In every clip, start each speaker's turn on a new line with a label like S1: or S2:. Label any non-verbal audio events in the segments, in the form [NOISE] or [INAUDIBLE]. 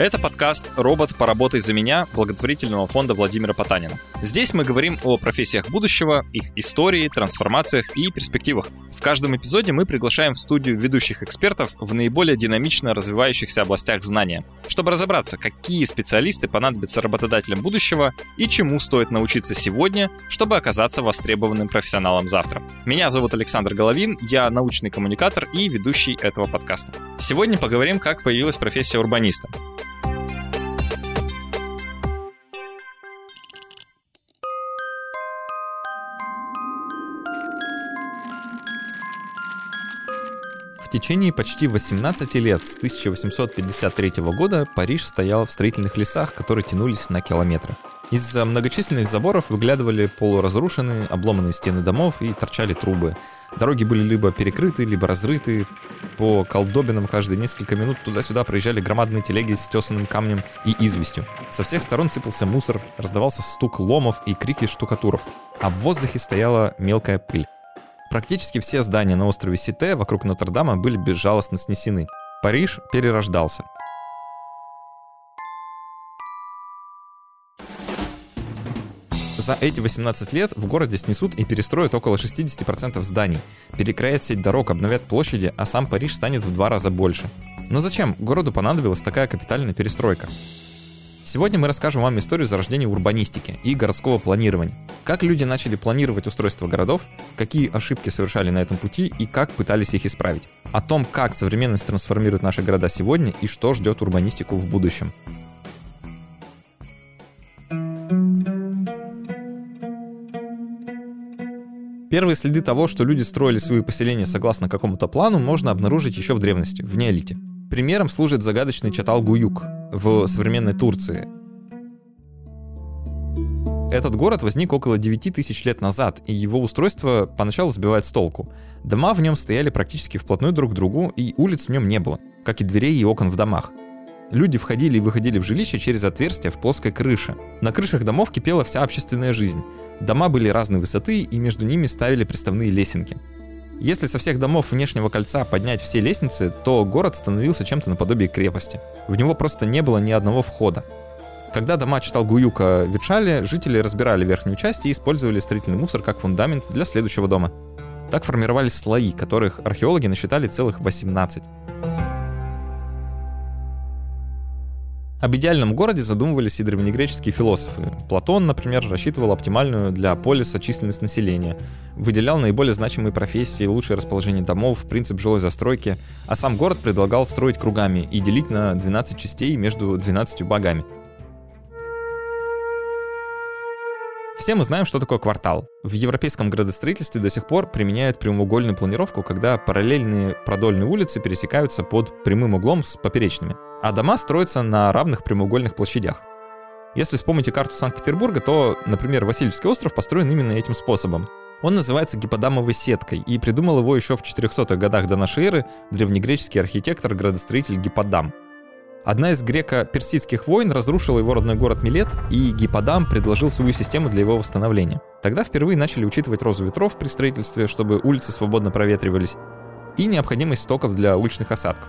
S1: Это подкаст «Робот, поработай за меня» благотворительного фонда Владимира Потанина. Здесь мы говорим о профессиях будущего, их истории, трансформациях и перспективах. В каждом эпизоде мы приглашаем в студию ведущих экспертов в наиболее динамично развивающихся областях знания, чтобы разобраться, какие специалисты понадобятся работодателям будущего и чему стоит научиться сегодня, чтобы оказаться востребованным профессионалом завтра. Меня зовут Александр Головин, я научный коммуникатор и ведущий этого подкаста. Сегодня поговорим, как появилась профессия урбаниста. Течение почти 18 лет с 1853 года Париж стоял в строительных лесах, которые тянулись на километры. Из-за многочисленных заборов выглядывали полуразрушенные, обломанные стены домов и торчали трубы. Дороги были либо перекрыты, либо разрыты. По колдобинам каждые несколько минут туда-сюда проезжали громадные телеги с тесанным камнем и известью. Со всех сторон сыпался мусор, раздавался стук ломов и крики штукатуров. А в воздухе стояла мелкая пыль. Практически все здания на острове Сите вокруг Нотр-Дама были безжалостно снесены. Париж перерождался. За эти 18 лет в городе снесут и перестроят около 60% зданий, перекроят сеть дорог, обновят площади, а сам Париж станет в два раза больше. Но зачем городу понадобилась такая капитальная перестройка? Сегодня мы расскажем вам историю зарождения урбанистики и городского планирования. Как люди начали планировать устройство городов, какие ошибки совершали на этом пути и как пытались их исправить. О том, как современность трансформирует наши города сегодня и что ждет урбанистику в будущем. Первые следы того, что люди строили свои поселения согласно какому-то плану, можно обнаружить еще в древности, в неолите. Примером служит загадочный Чатал-Гуюк в современной Турции. Этот город возник около 9 тысяч лет назад, и его устройство поначалу сбивает с толку. Дома в нем стояли практически вплотную друг к другу, и улиц в нем не было, как и дверей и окон в домах. Люди входили и выходили в жилище через отверстия в плоской крыше. На крышах домов кипела вся общественная жизнь. Дома были разной высоты, и между ними ставили приставные лесенки. Если со всех домов внешнего кольца поднять все лестницы, то город становился чем-то наподобие крепости. В него просто не было ни одного входа. Когда дома читал Гуюка ветшали, жители разбирали верхнюю часть и использовали строительный мусор как фундамент для следующего дома. Так формировались слои, которых археологи насчитали целых 18. Об идеальном городе задумывались и древнегреческие философы. Платон, например, рассчитывал оптимальную для полиса численность населения, выделял наиболее значимые профессии, лучшее расположение домов, принцип жилой застройки, а сам город предлагал строить кругами и делить на 12 частей между 12 богами. Все мы знаем, что такое квартал. В европейском градостроительстве до сих пор применяют прямоугольную планировку, когда параллельные продольные улицы пересекаются под прямым углом с поперечными а дома строятся на равных прямоугольных площадях. Если вспомните карту Санкт-Петербурга, то, например, Васильевский остров построен именно этим способом. Он называется гиподамовой сеткой, и придумал его еще в 400-х годах до нашей эры древнегреческий архитектор-градостроитель Гиподам. Одна из греко-персидских войн разрушила его родной город Милет, и Гиподам предложил свою систему для его восстановления. Тогда впервые начали учитывать розу ветров при строительстве, чтобы улицы свободно проветривались, и необходимость стоков для уличных осадков.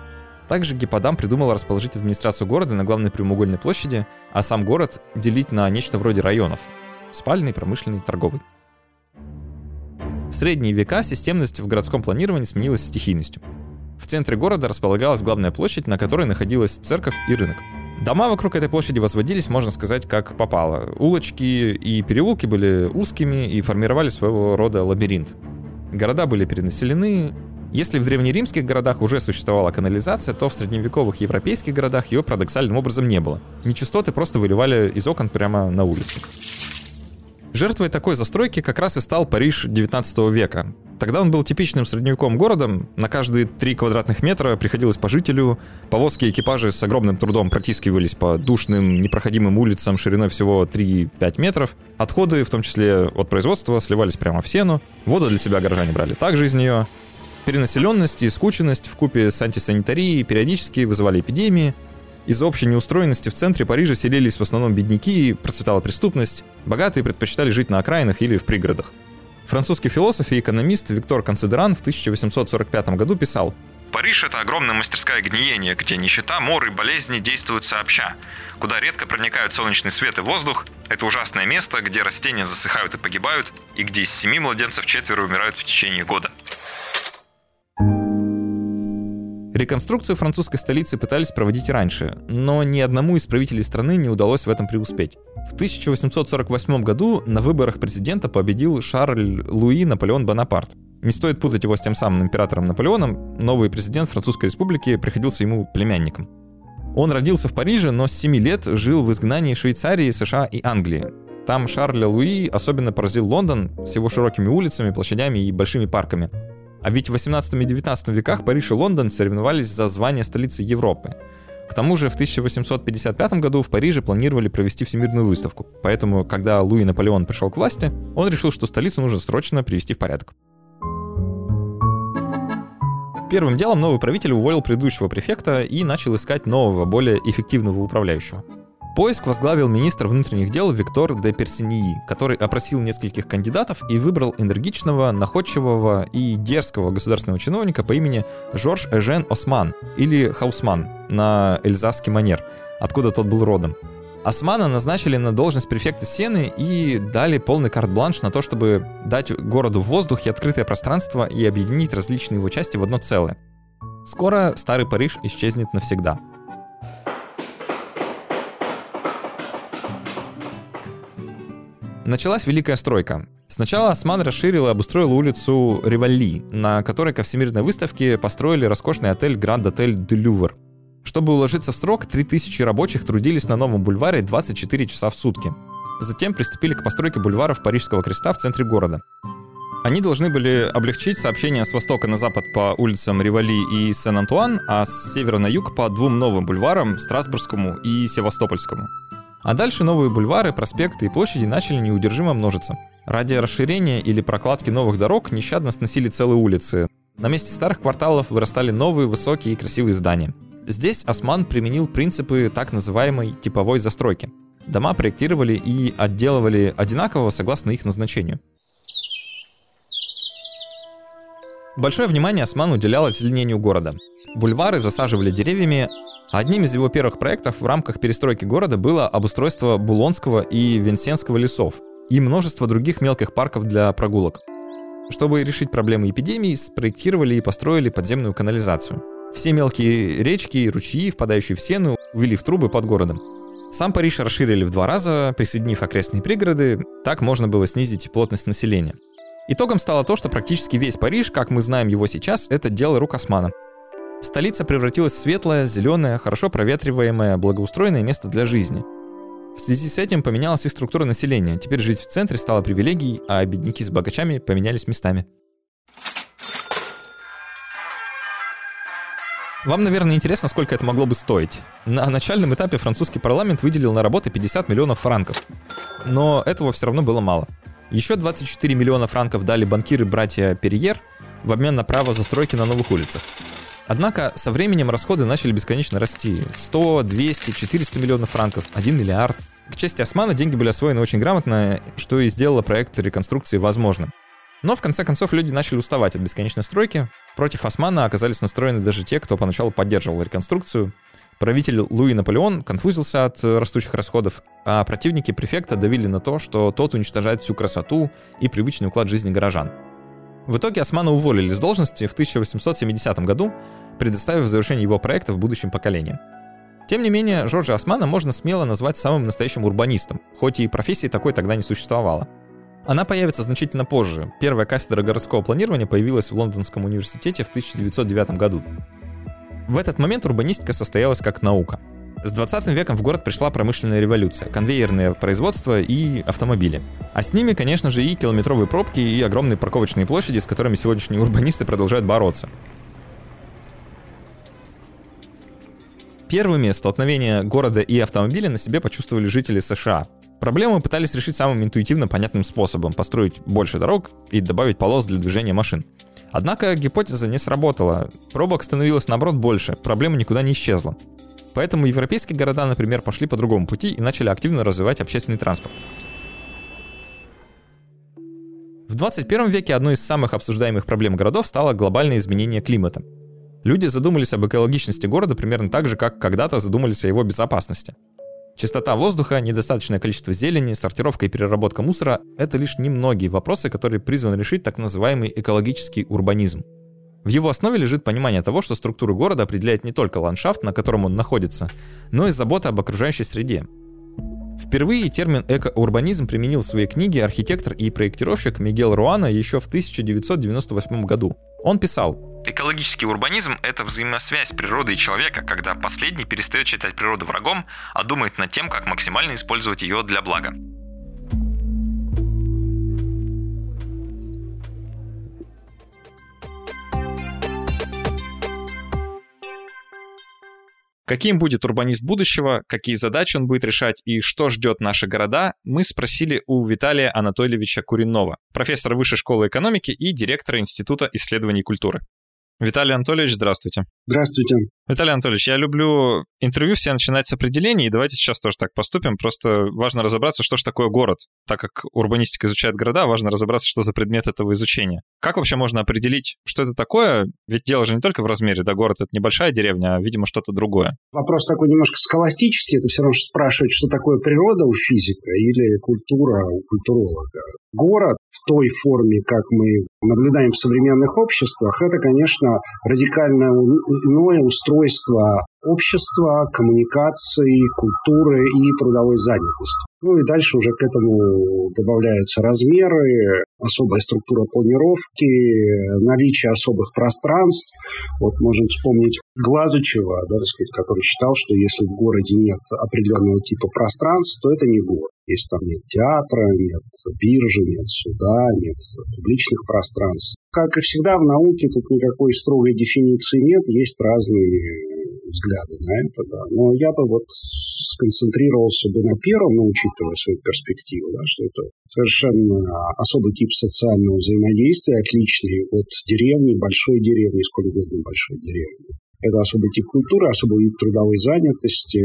S1: Также Гипподам придумал расположить администрацию города на главной прямоугольной площади, а сам город делить на нечто вроде районов – спальный, промышленный, торговый. В средние века системность в городском планировании сменилась стихийностью. В центре города располагалась главная площадь, на которой находилась церковь и рынок. Дома вокруг этой площади возводились, можно сказать, как попало. Улочки и переулки были узкими и формировали своего рода лабиринт. Города были перенаселены, если в древнеримских городах уже существовала канализация, то в средневековых европейских городах ее парадоксальным образом не было. Нечистоты просто выливали из окон прямо на улицу. Жертвой такой застройки как раз и стал Париж 19 века. Тогда он был типичным средневековым городом, на каждые 3 квадратных метра приходилось по жителю, повозки и экипажи с огромным трудом протискивались по душным, непроходимым улицам шириной всего 3-5 метров, отходы, в том числе от производства, сливались прямо в сену, воду для себя горожане брали также из нее, Перенаселенность и скученность в купе с антисанитарией периодически вызывали эпидемии. Из-за общей неустроенности в центре Парижа селились в основном бедняки, процветала преступность, богатые предпочитали жить на окраинах или в пригородах. Французский философ и экономист Виктор Консидеран в 1845 году писал Париж — это огромная мастерская гниения, где нищета, мор и болезни действуют сообща. Куда редко проникают солнечный свет и воздух, это ужасное место, где растения засыхают и погибают, и где из семи младенцев четверо умирают в течение года. Реконструкцию французской столицы пытались проводить раньше, но ни одному из правителей страны не удалось в этом преуспеть. В 1848 году на выборах президента победил Шарль Луи Наполеон Бонапарт. Не стоит путать его с тем самым императором Наполеоном, новый президент Французской республики приходился ему племянником. Он родился в Париже, но с 7 лет жил в изгнании Швейцарии, США и Англии. Там Шарля Луи особенно поразил Лондон с его широкими улицами, площадями и большими парками. А ведь в 18 и 19 веках Париж и Лондон соревновались за звание столицы Европы. К тому же в 1855 году в Париже планировали провести всемирную выставку. Поэтому, когда Луи Наполеон пришел к власти, он решил, что столицу нужно срочно привести в порядок. Первым делом новый правитель уволил предыдущего префекта и начал искать нового, более эффективного управляющего. Поиск возглавил министр внутренних дел Виктор де Персиньи, который опросил нескольких кандидатов и выбрал энергичного, находчивого и дерзкого государственного чиновника по имени Жорж Эжен Осман, или Хаусман, на эльзасский манер, откуда тот был родом. Османа назначили на должность префекта Сены и дали полный карт-бланш на то, чтобы дать городу воздух и открытое пространство и объединить различные его части в одно целое. Скоро старый Париж исчезнет навсегда – Началась Великая стройка. Сначала Осман расширил и обустроил улицу Ревалли, на которой ко всемирной выставке построили роскошный отель Гранд Отель де Лювр. Чтобы уложиться в срок, 3000 рабочих трудились на новом бульваре 24 часа в сутки. Затем приступили к постройке бульваров Парижского креста в центре города. Они должны были облегчить сообщение с востока на запад по улицам Ривали и Сен-Антуан, а с севера на юг по двум новым бульварам – Страсбургскому и Севастопольскому. А дальше новые бульвары, проспекты и площади начали неудержимо множиться. Ради расширения или прокладки новых дорог нещадно сносили целые улицы. На месте старых кварталов вырастали новые высокие и красивые здания. Здесь Осман применил принципы так называемой типовой застройки. Дома проектировали и отделывали одинаково согласно их назначению. Большое внимание Осман уделял озеленению города. Бульвары засаживали деревьями, Одним из его первых проектов в рамках перестройки города было обустройство Булонского и Венсенского лесов и множество других мелких парков для прогулок. Чтобы решить проблемы эпидемии, спроектировали и построили подземную канализацию. Все мелкие речки и ручьи, впадающие в Сену, увели в трубы под городом. Сам Париж расширили в два раза, присоединив окрестные пригороды, так можно было снизить плотность населения. Итогом стало то, что практически весь Париж, как мы знаем его сейчас, это дело рук Османа. Столица превратилась в светлое, зеленое, хорошо проветриваемое, благоустроенное место для жизни. В связи с этим поменялась и структура населения. Теперь жить в центре стало привилегией, а бедняки с богачами поменялись местами. Вам, наверное, интересно, сколько это могло бы стоить. На начальном этапе французский парламент выделил на работы 50 миллионов франков. Но этого все равно было мало. Еще 24 миллиона франков дали банкиры-братья Перьер в обмен на право застройки на новых улицах. Однако со временем расходы начали бесконечно расти. 100, 200, 400 миллионов франков, 1 миллиард. К чести Османа деньги были освоены очень грамотно, что и сделало проект реконструкции возможным. Но в конце концов люди начали уставать от бесконечной стройки. Против Османа оказались настроены даже те, кто поначалу поддерживал реконструкцию. Правитель Луи Наполеон конфузился от растущих расходов, а противники префекта давили на то, что тот уничтожает всю красоту и привычный уклад жизни горожан. В итоге Османа уволили с должности в 1870 году, предоставив завершение его проекта в будущем поколениям. Тем не менее, Жоржа Османа можно смело назвать самым настоящим урбанистом, хоть и профессии такой тогда не существовало. Она появится значительно позже. Первая кафедра городского планирования появилась в Лондонском университете в 1909 году. В этот момент урбанистика состоялась как наука. С 20 веком в город пришла промышленная революция, конвейерное производство и автомобили. А с ними, конечно же, и километровые пробки, и огромные парковочные площади, с которыми сегодняшние урбанисты продолжают бороться. Первыми столкновения города и автомобиля на себе почувствовали жители США. Проблему пытались решить самым интуитивно понятным способом – построить больше дорог и добавить полос для движения машин. Однако гипотеза не сработала. Пробок становилось наоборот больше, проблема никуда не исчезла. Поэтому европейские города, например, пошли по другому пути и начали активно развивать общественный транспорт. В 21 веке одной из самых обсуждаемых проблем городов стало глобальное изменение климата. Люди задумались об экологичности города примерно так же, как когда-то задумались о его безопасности. Чистота воздуха, недостаточное количество зелени, сортировка и переработка мусора — это лишь немногие вопросы, которые призваны решить так называемый экологический урбанизм. В его основе лежит понимание того, что структуру города определяет не только ландшафт, на котором он находится, но и забота об окружающей среде. Впервые термин экоурбанизм применил в своей книге архитектор и проектировщик Мигел Руана еще в 1998 году. Он писал,
S2: Экологический урбанизм – это взаимосвязь природы и человека, когда последний перестает считать природу врагом, а думает над тем, как максимально использовать ее для блага.
S1: Каким будет урбанист будущего, какие задачи он будет решать и что ждет наши города, мы спросили у Виталия Анатольевича Куринова, профессора Высшей школы экономики и директора Института исследований культуры. Виталий Анатольевич, здравствуйте.
S3: Здравствуйте.
S1: Виталий Анатольевич, я люблю интервью все начинать с определений, и давайте сейчас тоже так поступим. Просто важно разобраться, что же такое город. Так как урбанистика изучает города, важно разобраться, что за предмет этого изучения. Как вообще можно определить, что это такое? Ведь дело же не только в размере, да, город — это небольшая деревня, а, видимо, что-то другое.
S3: Вопрос такой немножко схоластический, это все равно что спрашивать, что такое природа у физика или культура у культуролога. Город в той форме, как мы наблюдаем в современных обществах, это, конечно, радикально иное устройство общества, коммуникации, культуры и трудовой занятости. Ну и дальше уже к этому добавляются размеры, особая структура планировки, наличие особых пространств. Вот можем вспомнить Глазычева, да, так сказать, который считал, что если в городе нет определенного типа пространств, то это не город. Если там нет театра, нет биржи, нет суда, нет публичных пространств. Как и всегда в науке, тут никакой строгой дефиниции нет, есть разные взгляды на это, да. Но я бы вот сконцентрировался бы на первом, но учитывая свою перспективу, да, что это совершенно особый тип социального взаимодействия, отличный от деревни, большой деревни, сколь угодно большой деревни. Это особый тип культуры, особый вид трудовой занятости,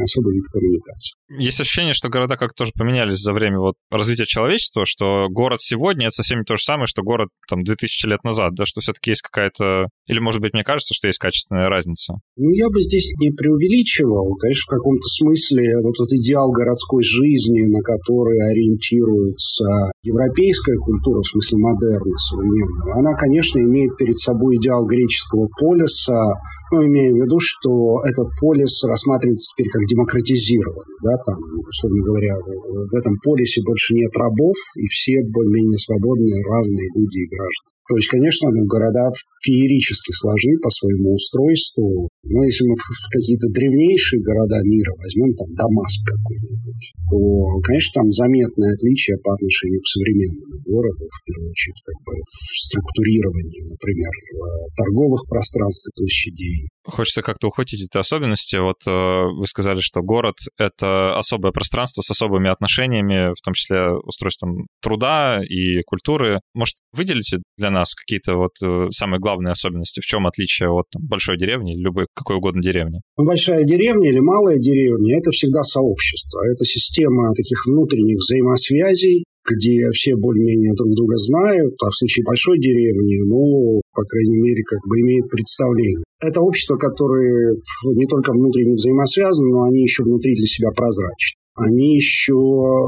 S3: особый вид коммуникации.
S1: Есть ощущение, что города как-то тоже поменялись за время вот развития человечества, что город сегодня — это совсем не то же самое, что город там 2000 лет назад, да, что все-таки есть какая-то... Или, может быть, мне кажется, что есть качественная разница?
S3: Ну, я бы здесь не преувеличивал. Конечно, в каком-то смысле вот этот идеал городской жизни, на который ориентируется европейская культура, в смысле модерна современного, она, конечно, имеет перед собой идеал греческого полиса, ну, имея в виду, что этот полис рассматривается теперь как демократизированный. Да, там, условно говоря, в этом полисе больше нет рабов, и все более-менее свободные, равные люди и граждане. То есть, конечно, ну, города феерически сложны по своему устройству. Но если мы какие-то древнейшие города мира возьмем, там Дамаск какой-нибудь, то, конечно, там заметное отличие по отношению к современному городу, в первую очередь, как бы в структурировании, например, торговых пространств и площадей,
S1: Хочется как-то ухватить эти особенности. Вот э, вы сказали, что город — это особое пространство с особыми отношениями, в том числе устройством труда и культуры. Может, выделите для нас какие-то вот э, самые главные особенности? В чем отличие от там, большой деревни или любой какой угодно деревни?
S3: Большая деревня или малая деревня — это всегда сообщество. Это система таких внутренних взаимосвязей, где все более-менее друг друга знают, а в случае большой деревни, ну, по крайней мере, как бы имеют представление. Это общество, которое не только внутренне взаимосвязано, но они еще внутри для себя прозрачны. Они еще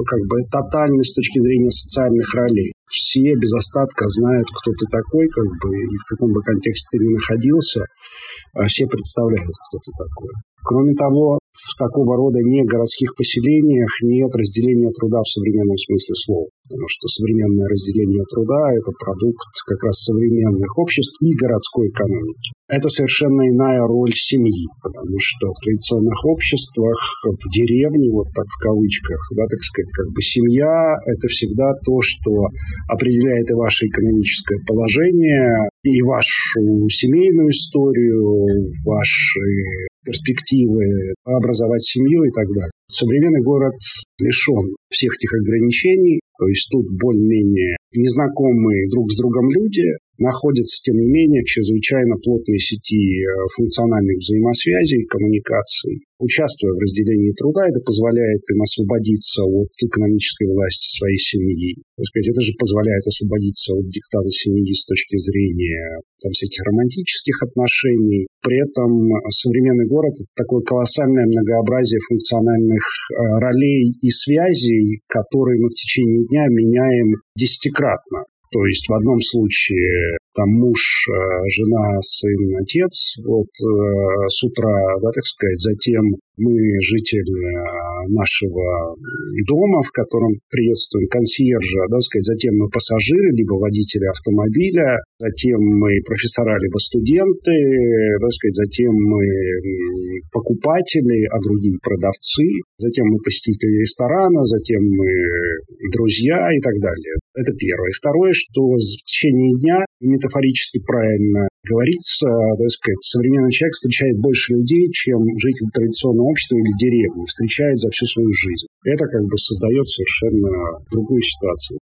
S3: как бы тотальны с точки зрения социальных ролей. Все без остатка знают, кто ты такой, как бы, и в каком бы контексте ты ни находился, а все представляют, кто ты такой. Кроме того, в такого рода негородских поселениях нет разделения труда в современном смысле слова. Потому что современное разделение труда – это продукт как раз современных обществ и городской экономики. Это совершенно иная роль семьи, потому что в традиционных обществах, в деревне, вот так в кавычках, да, так сказать, как бы семья – это всегда то, что определяет и ваше экономическое положение, и вашу семейную историю, ваши перспективы образовать семью и так далее. Современный город лишен всех этих ограничений, то есть тут более-менее незнакомые друг с другом люди, находятся, тем не менее, в чрезвычайно плотной сети э, функциональных взаимосвязей, коммуникаций. Участвуя в разделении труда, это позволяет им освободиться от экономической власти своей семьи. Так сказать, это же позволяет освободиться от диктата семьи с точки зрения там, всяких романтических отношений. При этом современный город – это такое колоссальное многообразие функциональных э, ролей и связей, которые мы в течение дня меняем десятикратно. То есть в одном случае там муж, э, жена, сын, отец, вот э, с утра, да, так сказать, затем мы житель э, нашего дома, в котором приветствуем консьержа, да, сказать, затем мы пассажиры, либо водители автомобиля, затем мы профессора, либо студенты, да, сказать, затем мы покупатели, а другие продавцы, затем мы посетители ресторана, затем мы друзья и так далее. Это первое. Второе, что в течение дня метафорически правильно говорится, так сказать, современный человек встречает больше людей, чем житель традиционного общества или деревни, встречает за всю свою жизнь. Это как бы создает совершенно другую ситуацию.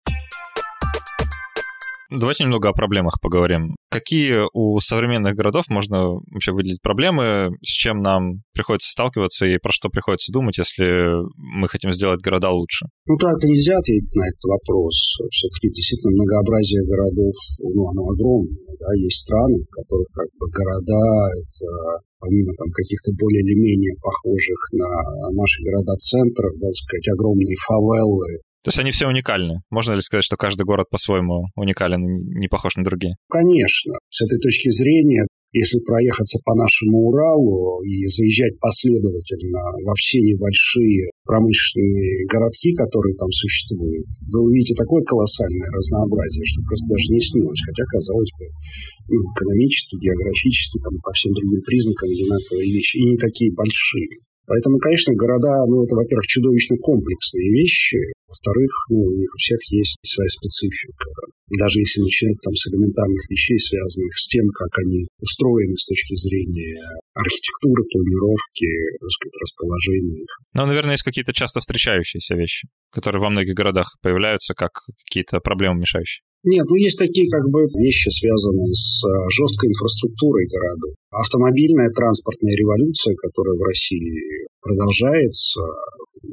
S1: Давайте немного о проблемах поговорим. Какие у современных городов можно вообще выделить проблемы, с чем нам приходится сталкиваться и про что приходится думать, если мы хотим сделать города лучше?
S3: Ну, так нельзя ответить на этот вопрос. Все-таки действительно многообразие городов, ну, оно огромное. Да? Есть страны, в которых как бы города — это помимо там каких-то более или менее похожих на наши города-центров, да, сказать, огромные фавелы,
S1: то есть они все уникальны. Можно ли сказать, что каждый город по-своему уникален и не похож на другие?
S3: Конечно. С этой точки зрения, если проехаться по нашему Уралу и заезжать последовательно во все небольшие промышленные городки, которые там существуют, вы увидите такое колоссальное разнообразие, что просто даже не снилось. Хотя, казалось бы, ну, экономически, географически, там, по всем другим признакам одинаковые вещи. И не такие большие. Поэтому, конечно, города, ну, это, во-первых, чудовищно комплексные вещи, во-вторых, ну, у них у всех есть своя специфика. Даже если начинать там с элементарных вещей, связанных с тем, как они устроены с точки зрения архитектуры, планировки, сказать, расположения их.
S1: Ну, наверное, есть какие-то часто встречающиеся вещи, которые во многих городах появляются как какие-то проблемы мешающие.
S3: Нет, ну есть такие как бы вещи, связанные с э, жесткой инфраструктурой городов. Автомобильная транспортная революция, которая в России продолжается,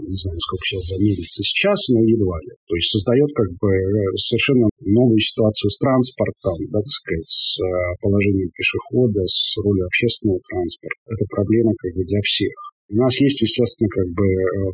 S3: не знаю, сколько сейчас замерится сейчас, но едва ли. То есть создает как бы э, совершенно новую ситуацию с транспортом, да, так сказать, с э, положением пешехода, с ролью общественного транспорта. Это проблема как бы для всех. У нас есть, естественно, как бы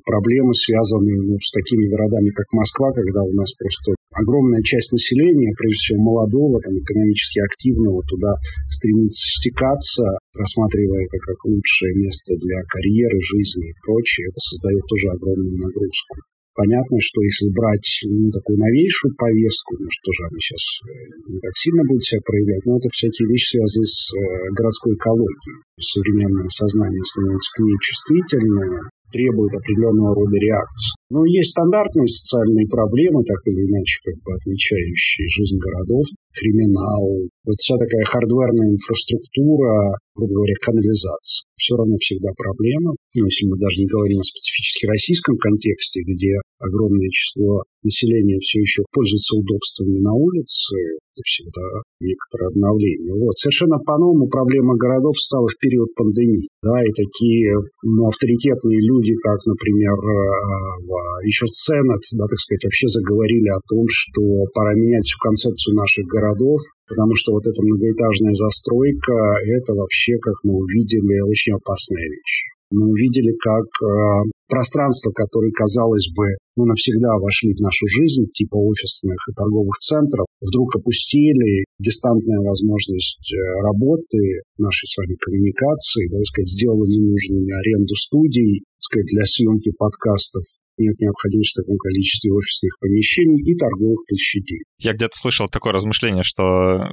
S3: проблемы, связанные ну, с такими городами, как Москва, когда у нас просто огромная часть населения, прежде всего молодого, там, экономически активного, туда стремится стекаться, рассматривая это как лучшее место для карьеры, жизни и прочее, это создает тоже огромную нагрузку. Понятно, что если брать ну, такую новейшую повестку, ну, что же она сейчас э, не так сильно будет себя проявлять, но это всякие вещи, связанные с э, городской экологией. Современное сознание становится к ней чувствительным, требует определенного рода реакции. Но есть стандартные социальные проблемы, так или иначе, как бы отмечающие жизнь городов, криминал, вот вся такая хардверная инфраструктура, грубо говоря, канализация. Все равно всегда проблема. Ну, если мы даже не говорим о специфически российском контексте, где огромное число населения все еще пользуется удобствами на улице, это всегда некоторое обновление. Вот. Совершенно по-новому проблема городов стала в период пандемии. Да, и такие ну, авторитетные люди, как, например, э, еще Сенат, да, так сказать, вообще заговорили о том, что пора менять всю концепцию наших городов, потому что вот эта многоэтажная застройка, это вообще, как мы увидели, очень опасная вещь. Мы увидели, как э, пространства, которые, казалось бы, ну, навсегда вошли в нашу жизнь, типа офисных и торговых центров, вдруг опустили, дистантная возможность э, работы, нашей с вами коммуникации, да, сказать, сделала ненужными аренду студий, сказать, для съемки подкастов нет необходимости в таком количестве офисных помещений и торговых площадей.
S1: Я где-то слышал такое размышление, что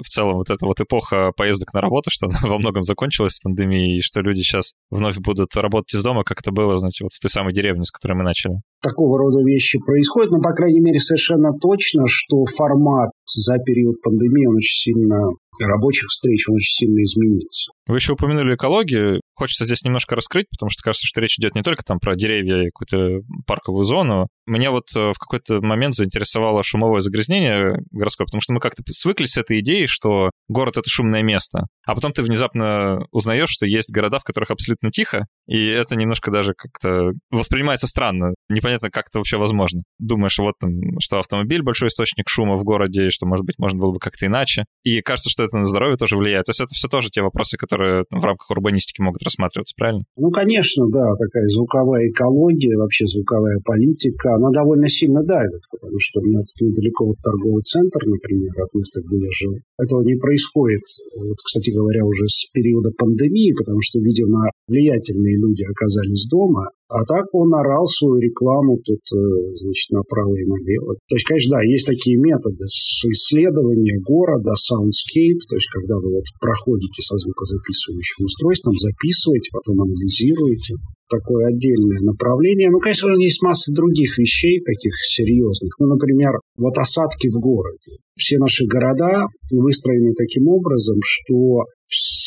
S1: в целом вот эта вот эпоха поездок на работу, что она [LAUGHS] во многом закончилась с пандемией, и что люди сейчас вновь будут работать из дома, как это было, знаете, вот в той самой деревне, с которой мы начали.
S3: Такого рода вещи происходят, но, по крайней мере, совершенно точно, что формат за период пандемии, он очень сильно рабочих встреч он очень сильно изменился.
S1: Вы еще упомянули экологию. Хочется здесь немножко раскрыть, потому что кажется, что речь идет не только там про деревья и какую-то парковую зону. Меня вот э, в какой-то момент заинтересовало шумовое загрязнение городское, потому что мы как-то свыклись с этой идеей, что город — это шумное место. А потом ты внезапно узнаешь, что есть города, в которых абсолютно тихо, и это немножко даже как-то воспринимается странно. Непонятно, как это вообще возможно. Думаешь, вот там, что автомобиль — большой источник шума в городе, и что, может быть, можно было бы как-то иначе. И кажется, что это на здоровье тоже влияет. То есть это все тоже те вопросы, которые в рамках урбанистики могут рассматриваться, правильно?
S3: Ну, конечно, да, такая звуковая экология, вообще звуковая политика, она довольно сильно давит, потому что у меня тут недалеко вот торговый центр, например, от места, где я жил. Этого не происходит, вот, кстати говоря, уже с периода пандемии, потому что, видимо, влиятельные люди оказались дома, а так он орал свою рекламу тут, э, значит, направо и налево. То есть, конечно, да, есть такие методы с исследования города, soundscape, то есть, когда вы вот проходите со звукозаписывающим устройством, записываете, потом анализируете. Такое отдельное направление. Ну, конечно, есть масса других вещей таких серьезных. Ну, например, вот осадки в городе. Все наши города выстроены таким образом, что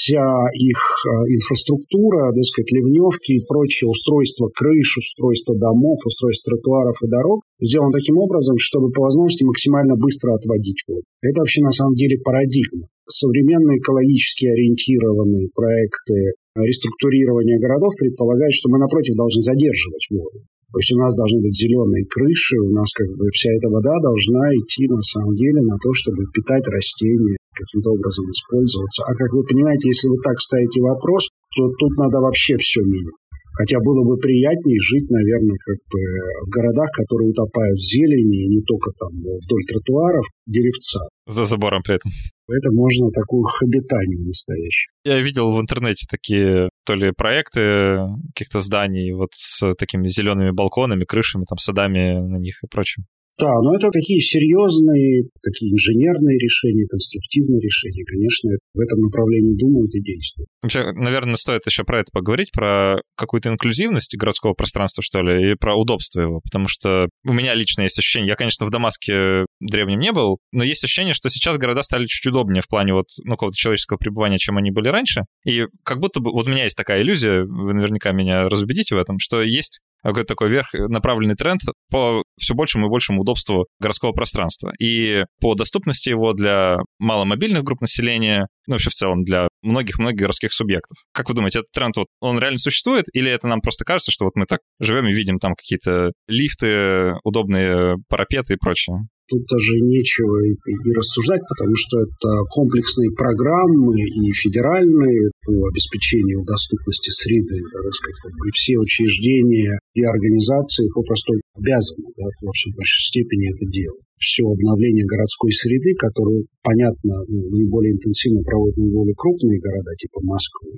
S3: вся их э, инфраструктура, так сказать, ливневки и прочие устройства крыш, устройства домов, устройства тротуаров и дорог сделан таким образом, чтобы по возможности максимально быстро отводить воду. Это вообще на самом деле парадигма. Современные экологически ориентированные проекты реструктурирования городов предполагают, что мы, напротив, должны задерживать воду. То есть у нас должны быть зеленые крыши, у нас как бы вся эта вода должна идти на самом деле на то, чтобы питать растения, каким-то образом использоваться. А как вы понимаете, если вы так ставите вопрос, то тут надо вообще все менять. Хотя было бы приятнее жить, наверное, как бы в городах, которые утопают в зелени, и не только там вдоль тротуаров, деревца.
S1: За забором при этом.
S3: Это можно такую хобитанию настоящую.
S1: Я видел в интернете такие то ли проекты каких-то зданий вот с такими зелеными балконами, крышами, там садами на них и прочим.
S3: Да, но это такие серьезные, такие инженерные решения, конструктивные решения. Конечно, в этом направлении думают и действуют.
S1: Вообще, наверное, стоит еще про это поговорить, про какую-то инклюзивность городского пространства, что ли, и про удобство его. Потому что у меня лично есть ощущение, я, конечно, в Дамаске древнем не был, но есть ощущение, что сейчас города стали чуть удобнее в плане вот, ну, какого-то человеческого пребывания, чем они были раньше. И как будто бы, вот у меня есть такая иллюзия, вы наверняка меня разубедите в этом, что есть какой-то такой вверх направленный тренд по все большему и большему удобству городского пространства. И по доступности его для маломобильных групп населения, ну, вообще в целом для многих-многих городских субъектов. Как вы думаете, этот тренд, вот, он реально существует, или это нам просто кажется, что вот мы так живем и видим там какие-то лифты, удобные парапеты и прочее?
S3: Тут даже нечего и, и рассуждать, потому что это комплексные программы и федеральные по обеспечению доступности среды, да, так сказать, и все учреждения и организации попросту обязаны да, в общем, большей степени это делать. Все обновление городской среды, которую, понятно, ну, наиболее интенсивно проводят наиболее крупные города, типа Москвы,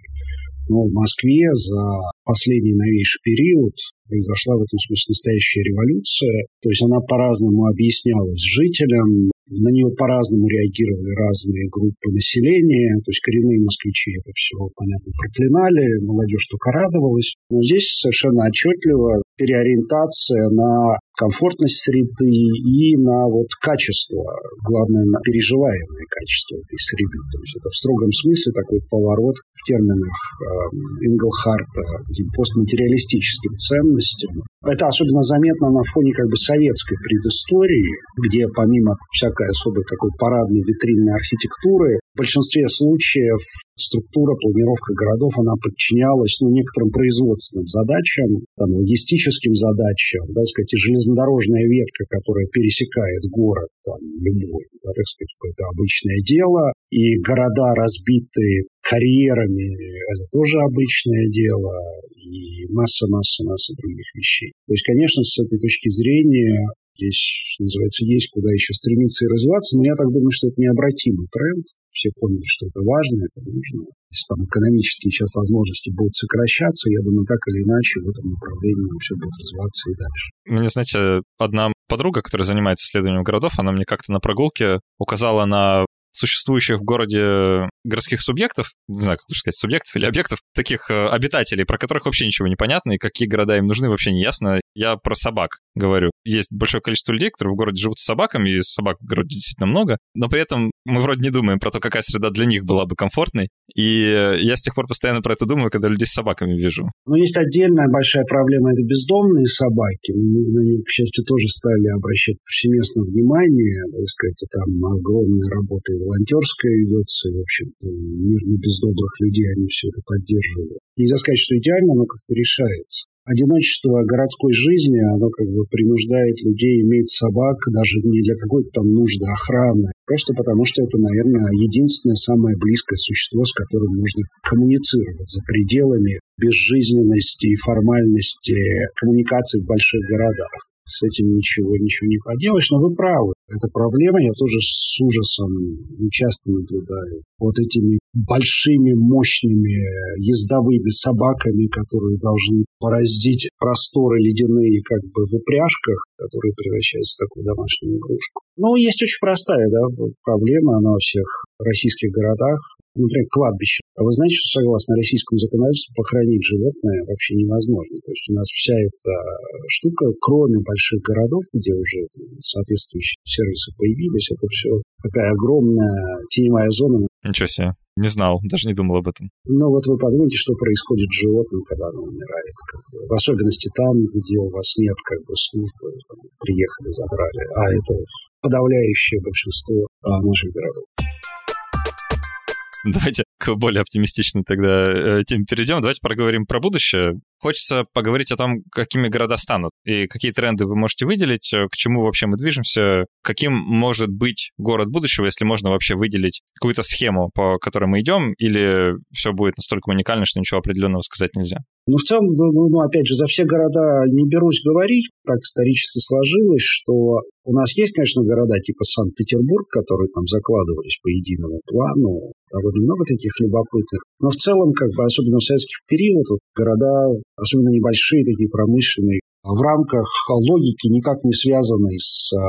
S3: но в Москве за последний новейший период произошла в этом смысле настоящая революция. То есть она по-разному объяснялась жителям, на нее по-разному реагировали разные группы населения. То есть коренные москвичи это все, понятно, проклинали, молодежь только радовалась. Но здесь совершенно отчетливо переориентация на комфортность среды и на вот качество, главное, на переживаемое качество этой среды. То есть это в строгом смысле такой поворот в терминах э, Инглхарта постматериалистическим ценностям. Это особенно заметно на фоне как бы советской предыстории, где помимо всякой особой такой парадной витринной архитектуры, в большинстве случаев структура, планировка городов, она подчинялась ну, некоторым производственным задачам, там, логистическим задачам, да, сказать, и железнодорожная ветка, которая пересекает город, там, любой, да, так сказать, какое-то обычное дело, и города, разбитые карьерами, это тоже обычное дело, и масса-масса-масса других вещей. То есть, конечно, с этой точки зрения Здесь, что называется, есть куда еще стремиться и развиваться, но я так думаю, что это необратимый тренд. Все поняли, что это важно, это нужно. Если там экономические сейчас возможности будут сокращаться, я думаю, так или иначе в этом направлении все будет развиваться и дальше.
S1: Мне, знаете, одна подруга, которая занимается исследованием городов, она мне как-то на прогулке указала на существующих в городе городских субъектов, не знаю, как лучше сказать, субъектов или объектов, таких э, обитателей, про которых вообще ничего не понятно, и какие города им нужны, вообще не ясно. Я про собак говорю. Есть большое количество людей, которые в городе живут с собаками, и собак в городе действительно много, но при этом мы вроде не думаем про то, какая среда для них была бы комфортной. И я с тех пор постоянно про это думаю, когда людей с собаками вижу.
S3: Но есть отдельная большая проблема, это бездомные собаки. На них, к счастью, тоже стали обращать повсеместно внимание. Так сказать, там огромная работа и волонтерская ведется, и, в общем мир не без добрых людей, они все это поддерживают. Нельзя сказать, что идеально, но как-то решается одиночество городской жизни, оно как бы принуждает людей иметь собак даже не для какой-то там нужды охраны, просто потому что это, наверное, единственное самое близкое существо, с которым можно коммуницировать за пределами безжизненности и формальности коммуникации в больших городах. С этим ничего, ничего не поделаешь, но вы правы. Это проблема, я тоже с ужасом часто наблюдаю. Вот этими большими, мощными ездовыми собаками, которые должны пораздить просторы ледяные как бы в упряжках, которые превращаются в такую домашнюю игрушку. Ну, есть очень простая да, проблема, она во всех российских городах например, кладбище. А вы знаете, что согласно российскому законодательству похоронить животное вообще невозможно. То есть у нас вся эта штука, кроме больших городов, где уже соответствующие сервисы появились, это все такая огромная теневая зона.
S1: Ничего себе. Не знал, даже не думал об этом.
S3: Ну вот вы подумайте, что происходит с животным, когда оно умирает. Как бы. В особенности там, где у вас нет как бы службы, там, приехали, забрали. А это подавляющее большинство а, наших городов.
S1: Давайте к более оптимистичной тогда э, теме перейдем. Давайте проговорим про будущее. Хочется поговорить о том, какими города станут и какие тренды вы можете выделить, э, к чему вообще мы движемся, каким может быть город будущего, если можно вообще выделить какую-то схему, по которой мы идем, или все будет настолько уникально, что ничего определенного сказать нельзя.
S3: Ну, в целом, ну, ну, опять же, за все города не берусь говорить. Так исторически сложилось, что у нас есть, конечно, города типа Санкт-Петербург, которые там закладывались по единому плану. Довольно много таких любопытных. Но в целом, как бы, особенно в советский период, вот, города, особенно небольшие, такие промышленные, в рамках логики, никак не связанной с а,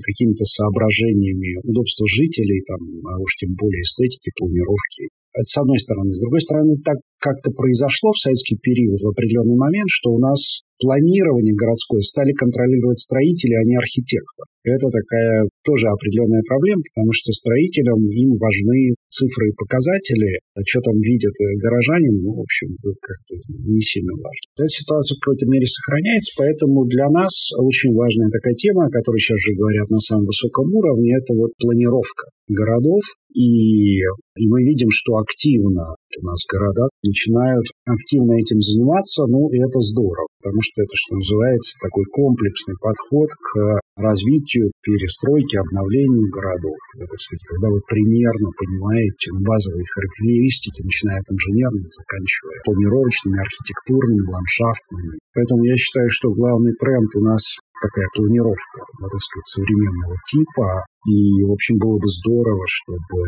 S3: какими-то соображениями удобства жителей, там, а уж тем более эстетики, планировки. Это с одной стороны. С другой стороны, так как-то произошло в советский период в определенный момент, что у нас планирование городское стали контролировать строители, а не архитектор. Это такая тоже определенная проблема, потому что строителям им важны цифры и показатели, а что там видят горожане, ну, в общем, как-то не сильно важно. Эта ситуация в какой-то мере сохраняется, поэтому для нас очень важная такая тема, о которой сейчас же говорят на самом высоком уровне, это вот планировка городов. И, и мы видим, что активно у нас города начинают активно этим заниматься, ну, и это здорово, потому что это, что называется, такой комплексный подход к развитию, перестройке, обновлению городов. Это, так сказать, когда вы примерно понимаете базовые характеристики, начиная от инженерных, заканчивая планировочными, архитектурными, ландшафтными. Поэтому я считаю, что главный тренд у нас такая планировка, ну, так сказать, современного типа. И, в общем, было бы здорово, чтобы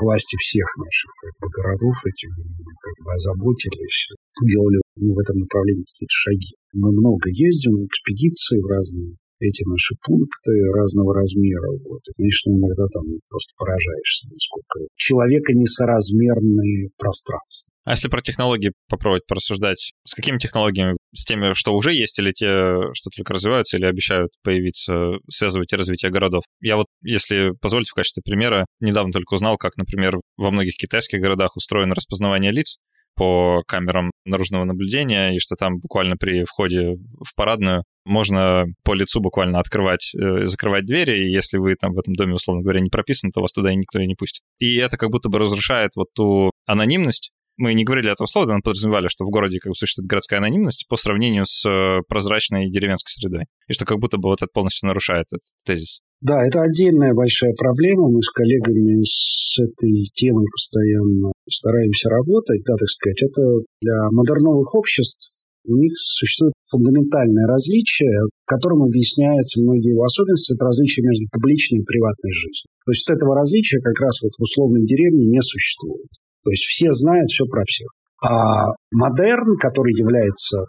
S3: власти всех наших как бы, городов этим как бы озаботились, делали ну, в этом направлении какие-то шаги. Мы много ездим, экспедиции в разные эти наши пункты разного размера. Вот. И, конечно, иногда там просто поражаешься, насколько человека несоразмерные пространства.
S1: А если про технологии попробовать порассуждать, с какими технологиями? С теми, что уже есть, или те, что только развиваются, или обещают появиться, связывать развитие городов? Я вот, если позволите, в качестве примера, недавно только узнал, как, например, во многих китайских городах устроено распознавание лиц по камерам наружного наблюдения, и что там буквально при входе в парадную можно по лицу буквально открывать э, закрывать двери, и если вы там в этом доме, условно говоря, не прописаны, то вас туда никто и не пустит. И это как будто бы разрушает вот ту анонимность, мы не говорили этого слова, но подразумевали, что в городе как бы существует городская анонимность по сравнению с э, прозрачной деревенской средой. И что как будто бы вот это полностью нарушает этот тезис.
S3: Да, это отдельная большая проблема. Мы с коллегами с этой темой постоянно стараемся работать. Да, так сказать, это для модерновых обществ у них существует фундаментальное различие, которым объясняются многие его особенности, это различие между публичной и приватной жизнью. То есть этого различия как раз вот в условной деревне не существует. То есть все знают все про всех. А модерн, который является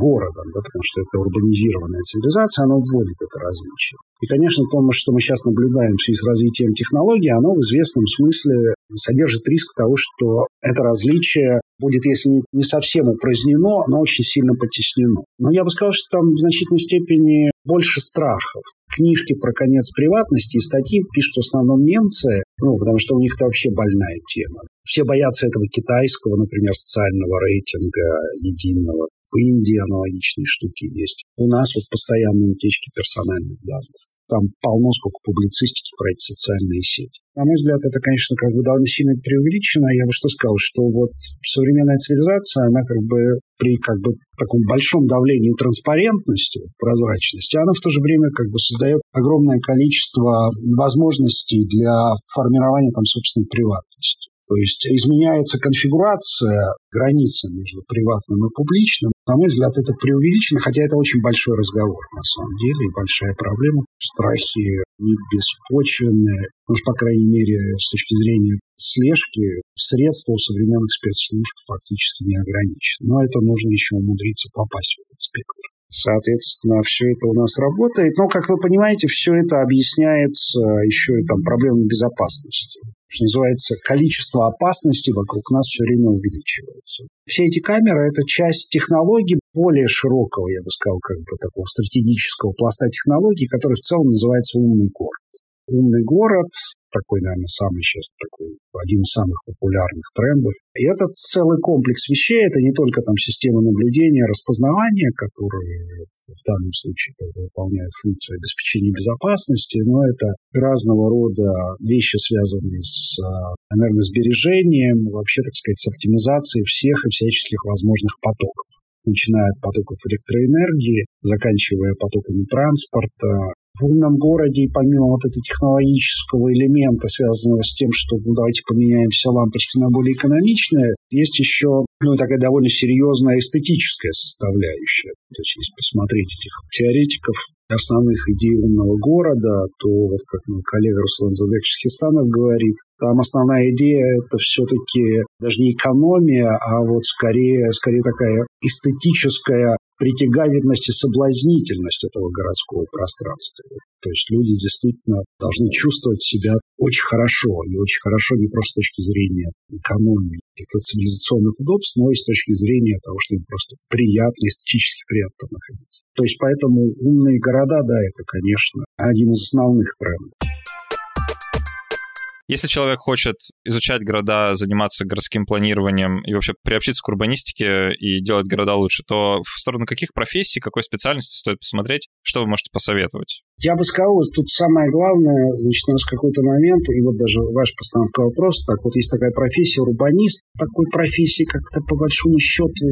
S3: городом, да, потому что это урбанизированная цивилизация, она вводит это различие. И, конечно, то, что мы сейчас наблюдаем в связи с развитием технологий, оно в известном смысле содержит риск того, что это различие будет, если не совсем упразднено, но очень сильно потеснено. Но я бы сказал, что там в значительной степени больше страхов. Книжки про конец приватности и статьи пишут в основном немцы, ну, потому что у них это вообще больная тема. Все боятся этого китайского, например, социального рейтинга единого. В Индии аналогичные штуки есть. У нас вот постоянные утечки персональных данных. Там полно сколько публицистики про эти социальные сети. На мой взгляд, это, конечно, как бы довольно сильно преувеличено. Я бы что сказал, что вот современная цивилизация, она как бы при как бы таком большом давлении транспарентности, прозрачности, она в то же время как бы создает огромное количество возможностей для формирования там собственной приватности. То есть изменяется конфигурация границы между приватным и публичным. На мой взгляд, это преувеличено, хотя это очень большой разговор на самом деле и большая проблема. Страхи не беспочвенные, ну, по крайней мере, с точки зрения слежки, средства у современных спецслужб фактически не ограничены. Но это нужно еще умудриться попасть в этот спектр. Соответственно, все это у нас работает. Но, как вы понимаете, все это объясняется еще и там проблемой безопасности. Что называется, количество опасностей вокруг нас все время увеличивается. Все эти камеры – это часть технологий более широкого, я бы сказал, как бы такого стратегического пласта технологий, который в целом называется «умный город». Умный город такой, наверное, самый сейчас такой, один из самых популярных трендов. И этот целый комплекс вещей, это не только там система наблюдения, распознавания, которые в данном случае выполняют функцию обеспечения безопасности, но это разного рода вещи, связанные с а, энергосбережением, вообще, так сказать, с оптимизацией всех и всяческих возможных потоков начиная от потоков электроэнергии, заканчивая потоками транспорта, в умном городе, помимо вот этого технологического элемента, связанного с тем, что ну, давайте поменяем все лампочки на более экономичные, есть еще ну, такая довольно серьезная эстетическая составляющая. То есть, если посмотреть этих теоретиков основных идей умного города, то вот как мой коллега Руслан Забекович Хистанов говорит, там основная идея это все-таки даже не экономия, а вот скорее, скорее такая эстетическая притягательность и соблазнительность этого городского пространства. То есть люди действительно должны чувствовать себя очень хорошо. И очень хорошо не просто с точки зрения экономии, каких-то цивилизационных удобств, но и с точки зрения того, что им просто приятно, эстетически приятно находиться. То есть поэтому умные города, да, это, конечно, один из основных трендов.
S1: Если человек хочет изучать города, заниматься городским планированием и вообще приобщиться к урбанистике и делать города лучше, то в сторону каких профессий, какой специальности стоит посмотреть? Что вы можете посоветовать?
S3: Я бы сказал, тут самое главное, значит, у нас какой-то момент, и вот даже ваш постановка вопроса, так вот есть такая профессия урбанист, такой профессии как-то по большому счету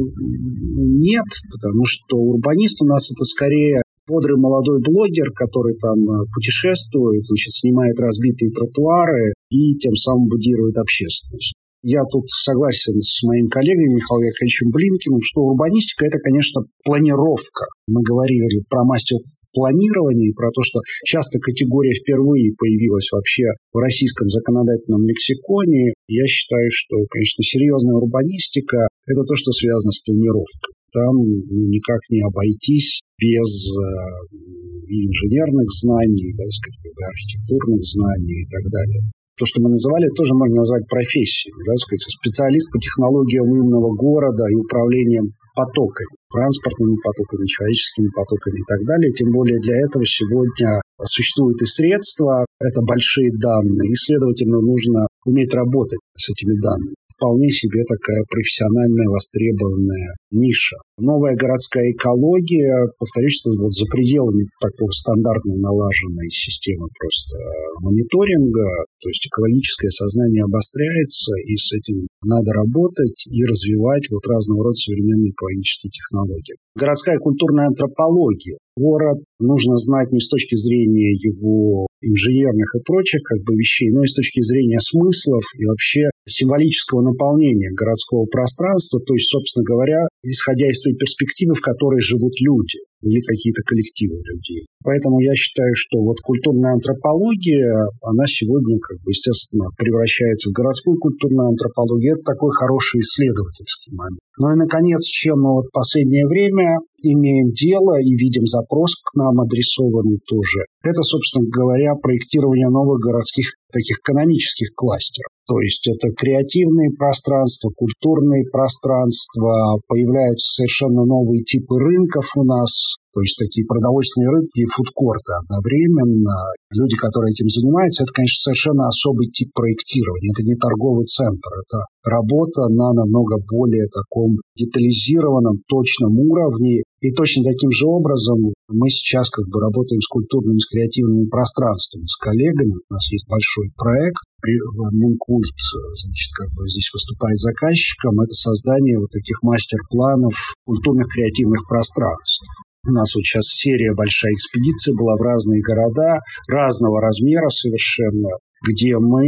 S3: нет, потому что урбанист у нас это скорее бодрый молодой блогер, который там э, путешествует, значит, снимает разбитые тротуары и тем самым будирует общественность. Я тут согласен с моим коллегой Михаилом Яковлевичем Блинкиным, что урбанистика – это, конечно, планировка. Мы говорили про мастер планирования и про то, что часто категория впервые появилась вообще в российском законодательном лексиконе. Я считаю, что, конечно, серьезная урбанистика – это то, что связано с планировкой там никак не обойтись без э, инженерных знаний, да, сказать, как бы архитектурных знаний и так далее. То, что мы называли, тоже можно назвать профессией. Да, сказать, специалист по технологиям умного города и управлением потоками, транспортными потоками, человеческими потоками и так далее. Тем более для этого сегодня существуют и средства, это большие данные, и, следовательно, нужно уметь работать с этими данными вполне себе такая профессиональная, востребованная ниша. Новая городская экология, повторюсь, что вот за пределами такого стандартно налаженной системы просто мониторинга, то есть экологическое сознание обостряется, и с этим надо работать и развивать вот разного рода современные экологические технологии. Городская культурная антропология. Город нужно знать не с точки зрения его инженерных и прочих как бы вещей, но и с точки зрения смыслов и вообще символического наполнения городского пространства, то есть, собственно говоря, исходя из той перспективы, в которой живут люди. или какие-то коллективы людей. Поэтому я считаю, что вот культурная антропология, она сегодня, как бы, естественно, превращается в городскую культурную антропологию. Это такой хороший исследовательский момент. Ну и, наконец, чем мы вот последнее время имеем дело и видим запрос к нам адресованный тоже, это, собственно говоря, проектирование новых городских таких экономических кластеров. То есть это креативные пространства, культурные пространства, появляются совершенно новые типы рынков у нас, то есть такие продовольственные рынки и фудкорты одновременно. Люди, которые этим занимаются, это, конечно, совершенно особый тип проектирования. Это не торговый центр, это работа на намного более таком детализированном, точном уровне. И точно таким же образом мы сейчас как бы работаем с культурными, с креативными пространствами, с коллегами. У нас есть большой проект. Минкульт, значит, как бы здесь выступает заказчиком. Это создание вот таких мастер-планов культурных креативных пространств. У нас вот сейчас серия большая экспедиция была в разные города, разного размера совершенно, где мы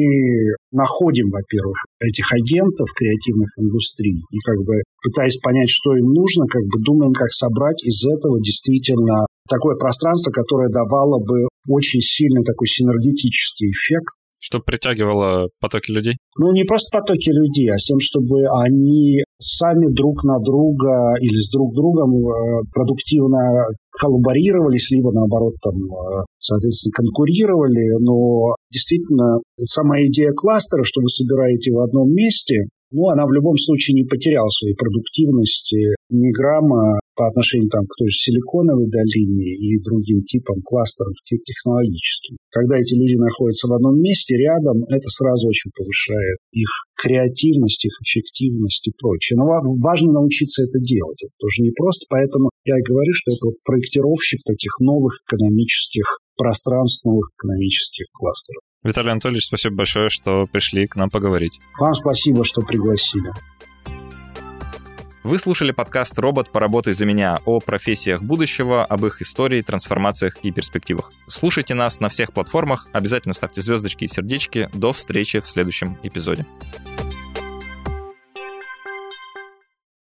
S3: находим, во-первых, этих агентов креативных индустрий и как бы пытаясь понять, что им нужно, как бы думаем, как собрать из этого действительно такое пространство, которое давало бы очень сильный такой синергетический эффект
S1: чтобы притягивало потоки людей?
S3: Ну, не просто потоки людей, а с тем, чтобы они сами друг на друга или с друг другом э, продуктивно коллаборировались, либо наоборот там, э, соответственно, конкурировали. Но действительно, сама идея кластера, что вы собираете в одном месте, ну, она в любом случае не потеряла своей продуктивности ни грамма по отношению там, к той же силиконовой долине и другим типам кластеров технологическим. Когда эти люди находятся в одном месте рядом, это сразу очень повышает их креативность, их эффективность и прочее. Но важно научиться это делать. Это тоже не просто, поэтому я и говорю, что это вот проектировщик таких новых экономических пространств, новых экономических кластеров.
S1: Виталий Анатольевич, спасибо большое, что пришли к нам поговорить.
S3: Вам спасибо, что пригласили.
S1: Вы слушали подкаст «Робот. Поработай за меня» о профессиях будущего, об их истории, трансформациях и перспективах. Слушайте нас на всех платформах, обязательно ставьте звездочки и сердечки. До встречи в следующем эпизоде.